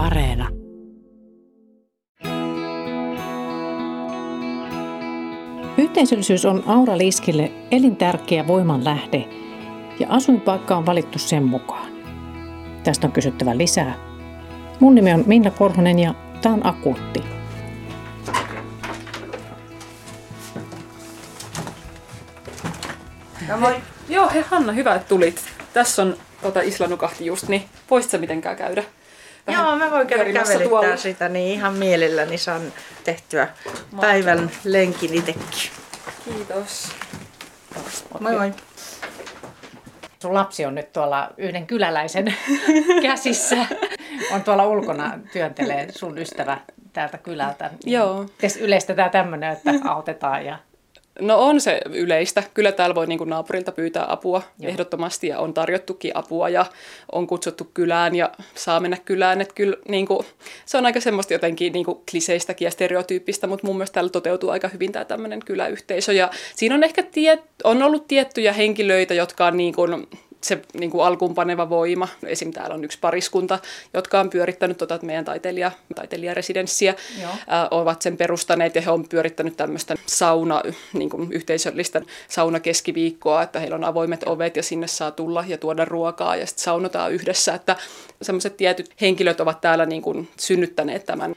Areena. Yhteisöllisyys on Aura Liskille elintärkeä voimanlähde ja asuinpaikka on valittu sen mukaan. Tästä on kysyttävä lisää. Mun nimi on Minna Korhonen ja tämä on Akuutti. No moi. Joo, hei Hanna, hyvä, että tulit. Tässä on tota Isla nukahti just, niin voisit sä mitenkään käydä? Vähän Joo, mä voin käydä kävelyttää tuolla. sitä, niin ihan mielelläni saan tehtyä päivän lenkin itsekin. Kiitos. Moi moi. Sun lapsi on nyt tuolla yhden kyläläisen käsissä. On tuolla ulkona työntelee sun ystävä täältä kylältä. Joo. Yleistetään tämmöinen, että autetaan ja No on se yleistä. Kyllä täällä voi niin kuin naapurilta pyytää apua Joo. ehdottomasti ja on tarjottukin apua ja on kutsuttu kylään ja saa mennä kylään. Että kyllä niin kuin, se on aika semmoista jotenkin niin kuin kliseistäkin ja stereotyyppistä, mutta mun mielestä täällä toteutuu aika hyvin tämä tämmöinen kyläyhteisö. Ja siinä on ehkä tie, on ollut tiettyjä henkilöitä, jotka on niin kuin, se niin kuin alkuunpaneva voima. Esim. täällä on yksi pariskunta, jotka on pyörittänyt tota meidän taiteilija, taiteilijaresidenssiä, Joo. ää, ovat sen perustaneet ja he on pyörittänyt tämmöistä sauna, niin kuin yhteisöllistä saunakeskiviikkoa, että heillä on avoimet ovet ja sinne saa tulla ja tuoda ruokaa ja sitten saunotaan yhdessä, että semmoiset tietyt henkilöt ovat täällä niin kuin synnyttäneet tämän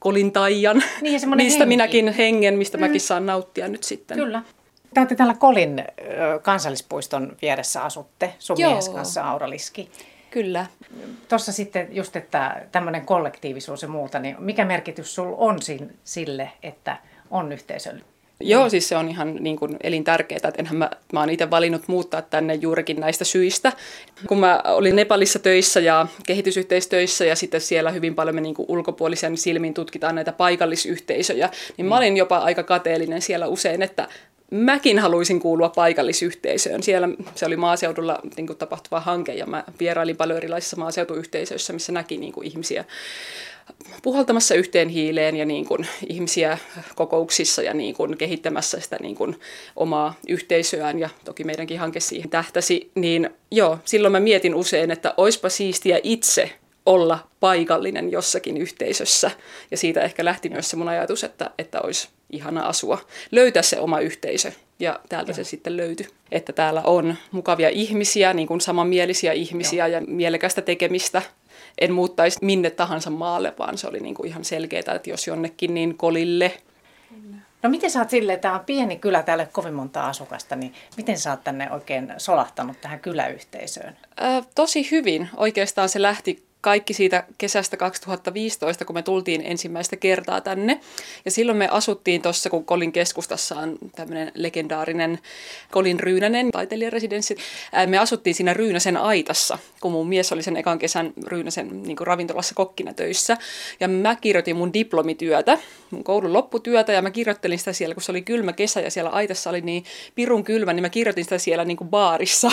kolintaijan, Niin, mistä henki. minäkin hengen, mistä mm. mäkin saan nauttia nyt sitten. Kyllä. Te olette täällä Kolin kansallispuiston vieressä asutte, sun Joo. mies kanssa Aura Liski. Kyllä. Tuossa sitten just, että tämmöinen kollektiivisuus ja muuta, niin mikä merkitys sulla on sin- sille, että on yhteisöllinen? Joo, siis se on ihan niin kuin elintärkeää, että enhän mä, mä oon itse valinnut muuttaa tänne juurikin näistä syistä. Kun mä olin Nepalissa töissä ja kehitysyhteistöissä ja sitten siellä hyvin paljon me niin kuin ulkopuolisen silmin tutkitaan näitä paikallisyhteisöjä, niin mä olin jopa aika kateellinen siellä usein, että mäkin haluaisin kuulua paikallisyhteisöön. Siellä se oli maaseudulla niin kuin tapahtuva hanke ja mä vierailin paljon erilaisissa maaseutuyhteisöissä, missä näki niin kuin ihmisiä puhaltamassa yhteen hiileen ja niin kuin ihmisiä kokouksissa ja niin kuin kehittämässä sitä niin kuin omaa yhteisöään ja toki meidänkin hanke siihen tähtäsi, niin joo, silloin mä mietin usein, että oispa siistiä itse olla paikallinen jossakin yhteisössä. Ja siitä ehkä lähti myös se mun ajatus, että, että olisi ihana asua, löytää se oma yhteisö. Ja täältä Joo. se sitten löytyi, että täällä on mukavia ihmisiä, niin kuin samanmielisiä ihmisiä Joo. ja mielekästä tekemistä. En muuttaisi minne tahansa maalle, vaan se oli niin kuin ihan selkeää, että jos jonnekin, niin kolille. No miten sä oot silleen, tämä on pieni kylä, täällä ei kovin monta asukasta, niin miten sä oot tänne oikein solahtanut tähän kyläyhteisöön? Ää, tosi hyvin. Oikeastaan se lähti kaikki siitä kesästä 2015, kun me tultiin ensimmäistä kertaa tänne. Ja silloin me asuttiin tuossa, kun Kolin keskustassa on tämmöinen legendaarinen Kolin Ryynänen taiteilijaresidenssi. Me asuttiin siinä Ryynäsen aitassa, kun mun mies oli sen ekan kesän Ryynäsen niin ravintolassa kokkina töissä. Ja mä kirjoitin mun diplomityötä, mun koulun lopputyötä, ja mä kirjoittelin sitä siellä, kun se oli kylmä kesä ja siellä aitassa oli niin pirun kylmä, niin mä kirjoitin sitä siellä niin kuin baarissa.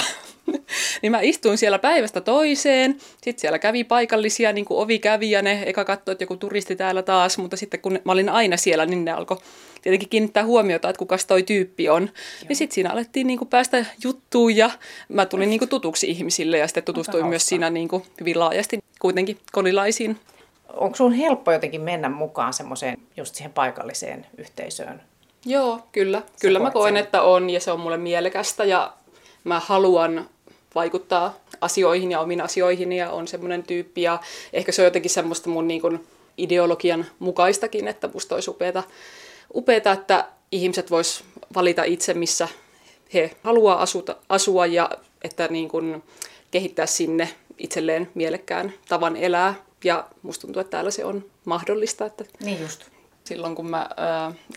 niin mä istuin siellä päivästä toiseen, sitten siellä kävi paikallisia, niin kuin ovi kävi ja ne eka katsoi, että joku turisti täällä taas, mutta sitten kun mä olin aina siellä, niin ne alkoi tietenkin kiinnittää huomiota, että kukas toi tyyppi on. Joo. Ja sitten siinä alettiin niin kuin päästä juttuun ja mä tulin niin kuin tutuksi ihmisille ja sitten tutustuin myös siinä niin kuin hyvin laajasti kuitenkin kolilaisiin. Onko sun helppo jotenkin mennä mukaan semmoiseen just siihen paikalliseen yhteisöön? Joo, kyllä. Kyllä mä koen, sen? että on ja se on mulle mielekästä ja mä haluan vaikuttaa asioihin ja omiin asioihin ja on semmoinen tyyppi ja ehkä se on jotenkin semmoista mun niin kuin ideologian mukaistakin, että musta olisi upeata, upeata että ihmiset vois valita itse, missä he haluaa asuta, asua ja että niin kuin kehittää sinne itselleen mielekkään tavan elää ja musta tuntuu, että täällä se on mahdollista, että Niin just. Silloin kun mä,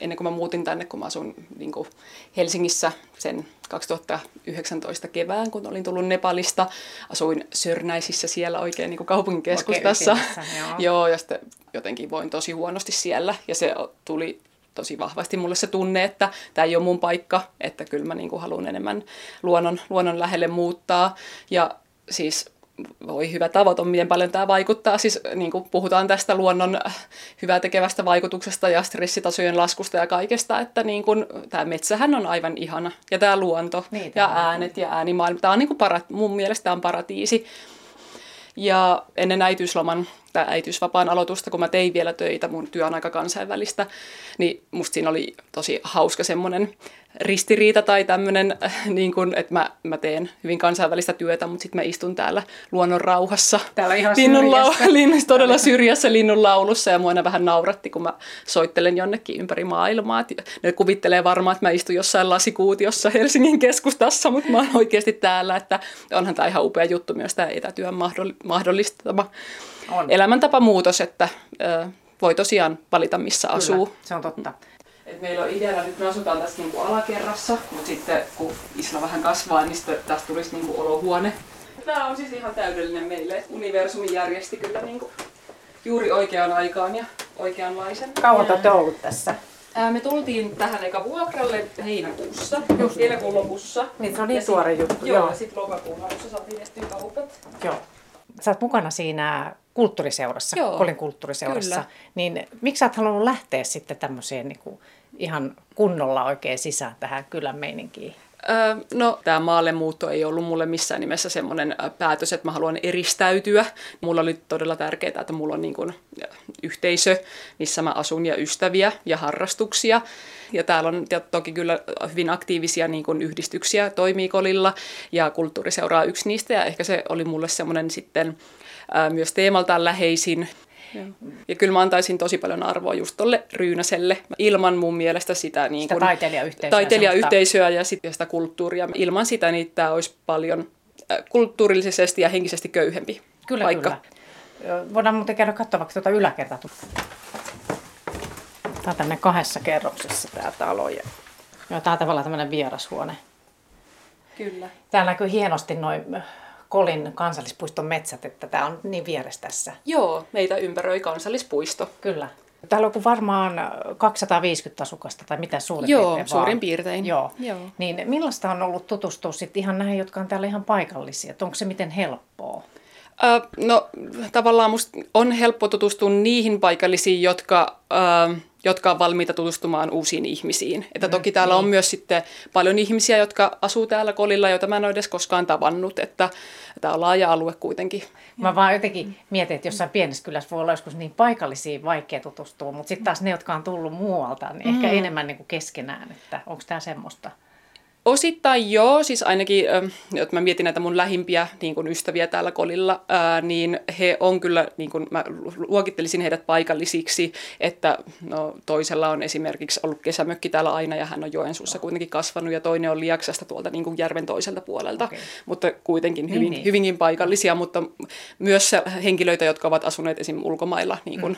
ennen kuin mä muutin tänne, kun mä asun niin kuin Helsingissä sen 2019 kevään, kun olin tullut Nepalista. Asuin Sörnäisissä siellä oikein niin kuin kaupungin keskustassa. Oikein ytimessä, joo. joo, ja sitten jotenkin voin tosi huonosti siellä. Ja se tuli tosi vahvasti mulle se tunne, että tämä ei ole mun paikka, että kyllä mä niin kuin haluan enemmän luonnon, luonnon lähelle muuttaa. Ja siis voi hyvä tavoite, miten paljon tämä vaikuttaa. Siis niin kuin puhutaan tästä luonnon hyvää tekevästä vaikutuksesta ja stressitasojen laskusta ja kaikesta, että niin kuin, tämä metsähän on aivan ihana. Ja tämä luonto Niin, ja tämä on. äänet ja äänimaailma. Tämä on niin kuin para, mun mielestä tämä on paratiisi. Ja ennen äitiysloman tai äitiysvapaan aloitusta, kun mä tein vielä töitä, mun työ on aika kansainvälistä, niin musta siinä oli tosi hauska semmoinen ristiriita tai tämmöinen, niin kun, että mä, mä teen hyvin kansainvälistä työtä, mutta sitten mä istun täällä luonnon rauhassa. Täällä ihan linnun syrjässä. Lin, todella syrjässä linnun laulussa ja mua aina vähän nauratti, kun mä soittelen jonnekin ympäri maailmaa. Et ne kuvittelee varmaan, että mä istun jossain lasikuutiossa Helsingin keskustassa, mutta mä oon oikeasti täällä, että onhan tämä ihan upea juttu myös tämä etätyön mahdollistama On. elämäntapa muutos, että ö, voi tosiaan valita missä Kyllä, asuu. se on totta. Et meillä on ideana, nyt me asutaan tässä niinku alakerrassa, mutta sitten kun Isla vähän kasvaa, niin sitten tästä tulisi niinku olohuone. Tämä on siis ihan täydellinen meille. Universumi järjesti kyllä niinku juuri oikeaan aikaan ja oikeanlaisen. Kauan te olette ollut tässä? Ää, me tultiin tähän eka vuokralle heinäkuussa, just heinäkuun lopussa. Niin, se on niin Ja sit- tuore juttu, Joo, joo. sitten lokakuun alussa saatiin estyä kaupat. Joo. Sä oot mukana siinä kulttuuriseurassa, Joo, Kolin kulttuuriseurassa. kyllä. Niin miksi sä oot halunnut lähteä sitten tämmöiseen niin kuin ihan kunnolla oikein sisään tähän kylän meininkiin? No, tämä maalle muutto ei ollut mulle missään nimessä semmoinen päätös, että mä haluan eristäytyä. Mulla oli todella tärkeää, että mulla on niin kuin yhteisö, missä mä asun ja ystäviä ja harrastuksia. Ja täällä on to- toki kyllä hyvin aktiivisia niin kuin yhdistyksiä toimii Kolilla ja kulttuuriseuraa yksi niistä. Ja ehkä se oli mulle semmoinen sitten myös teemaltaan läheisin. Ja kyllä mä antaisin tosi paljon arvoa just tolle Ryynäselle. Ilman mun mielestä sitä, niin Sitä kun, taiteilijayhteisöä, taiteilijayhteisöä ja sit, ja sitä kulttuuria. Ilman sitä niin tämä olisi paljon äh, kulttuurillisesti ja henkisesti köyhempi Kyllä, paikka. kyllä. Voidaan muuten käydä katsomaan vaikka tuota yläkertaa. Tämä on tämmöinen kahdessa kerroksessa tämä talo. Ja... Joo, tämä on tavallaan tämmöinen vierashuone. Kyllä. Täällä näkyy hienosti noin Kolin kansallispuiston metsät, että tämä on niin vieressä tässä. Joo, meitä ympäröi kansallispuisto. Kyllä. Täällä on varmaan 250 asukasta tai mitä suurin Joo, piirtein suurin vaan. piirtein. Joo. Joo. Niin millaista on ollut tutustua sitten ihan näihin, jotka on täällä ihan paikallisia? Että onko se miten helppoa? Ö, no tavallaan musta on helppo tutustua niihin paikallisiin, jotka, ö, jotka on valmiita tutustumaan uusiin ihmisiin. Että toki täällä on myös sitten paljon ihmisiä, jotka asuu täällä kolilla, joita mä en ole edes koskaan tavannut. Että tämä on laaja alue kuitenkin. Mä vaan jotenkin mietin, että jossain pienessä kylässä voi olla joskus niin paikallisiin vaikea tutustua, mutta sitten taas ne, jotka on tullut muualta, niin ehkä enemmän niin kuin keskenään, että onko tämä semmoista? Osittain joo, siis ainakin, että mä mietin näitä mun lähimpiä niin kun ystäviä täällä kolilla, ää, niin he on kyllä, niin kun mä luokittelisin heidät paikallisiksi, että no, toisella on esimerkiksi ollut kesämökki täällä aina ja hän on Joensuussa kuitenkin kasvanut ja toinen on Liaksasta tuolta niin kuin järven toiselta puolelta, Okei. mutta kuitenkin hyvin, niin. hyvinkin paikallisia, mutta myös henkilöitä, jotka ovat asuneet esim. ulkomailla niin kun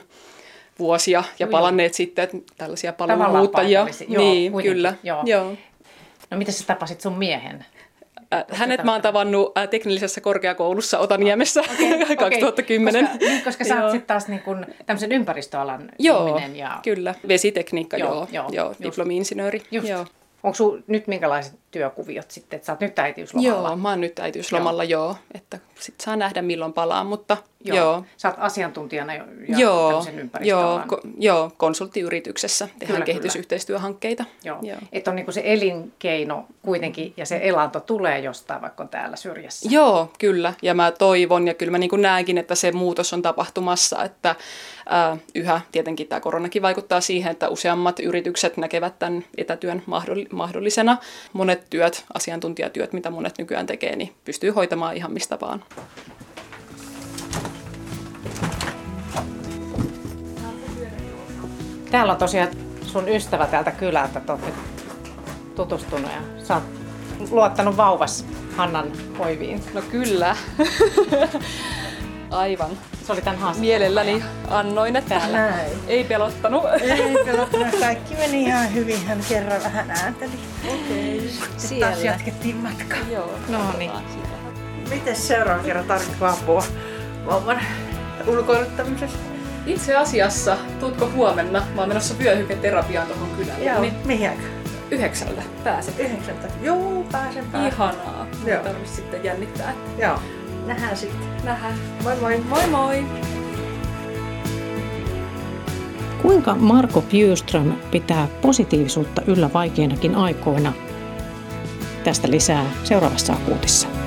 vuosia ja Joo, palanneet sitten, että tällaisia paluumuuttajia. Joo, Niin, kuitenkin, kyllä. joo. joo. No miten sä tapasit sun miehen? Äh, Hänet mä oon tavannut äh, teknillisessä korkeakoulussa Otaniemessä Okei, 2010. Koska, niin, koska sä oot sitten taas niin kun tämmöisen ympäristöalan Joo, ihminen. Ja, kyllä. Vesitekniikka, Joo, joo, joo, joo, diplomi-insinööri. Just. Joo. Onko sun nyt minkälaiset työkuviot sitten, että sä oot nyt äitiyslomalla? joo, mä oon nyt äitiyslomalla, joo. joo että sit saa nähdä milloin palaan, mutta joo. joo. Sä oot asiantuntijana jo, ja Joo, joo, ko, joo, konsulttiyrityksessä tehdään Kyllä, kehitysyhteistyöhankkeita. Joo. Joo. Että on niin se elinkeino kuitenkin ja se elanto tulee jostain, vaikka on täällä syrjässä. Joo, kyllä. Ja mä toivon ja kyllä mä niin kuin näenkin, että se muutos on tapahtumassa, että ää, yhä tietenkin tämä koronakin vaikuttaa siihen, että useammat yritykset näkevät tämän etätyön mahdoll- mahdollisena. Monet työt, asiantuntijatyöt, mitä monet nykyään tekee, niin pystyy hoitamaan ihan mistä vaan. Täällä on tosiaan sun ystävä täältä kylältä, että olette tutustunut ja sä oot luottanut vauvas Hannan hoiviin. No kyllä. Aivan. Se oli tämän haastattelun. Mielelläni annoin, että Näin. ei pelottanut. Ei pelottanut, kaikki meni ihan hyvin. Hän kerran vähän äänteli. Okei. Sitten taas jatkettiin matkaa. Joo. No niin. Miten seuraavan kerran tarvitsetko apua vauvan ulkoiluttamisesta? Itse asiassa, tuutko huomenna? Mä oon menossa vyöhyketerapiaan tuohon kylälle. Joo, Niin mihin aikaan? yhdeksältä pääset. Yhdeksältä. Joo, pääsen pääsen. Ihanaa. Joo. tarvitsi sitten jännittää. Joo. Nähdään sitten. Nähdään. Moi moi. Moi moi! Kuinka Marko Bjurström pitää positiivisuutta yllä vaikeinakin aikoina? Tästä lisää seuraavassa akuutissa.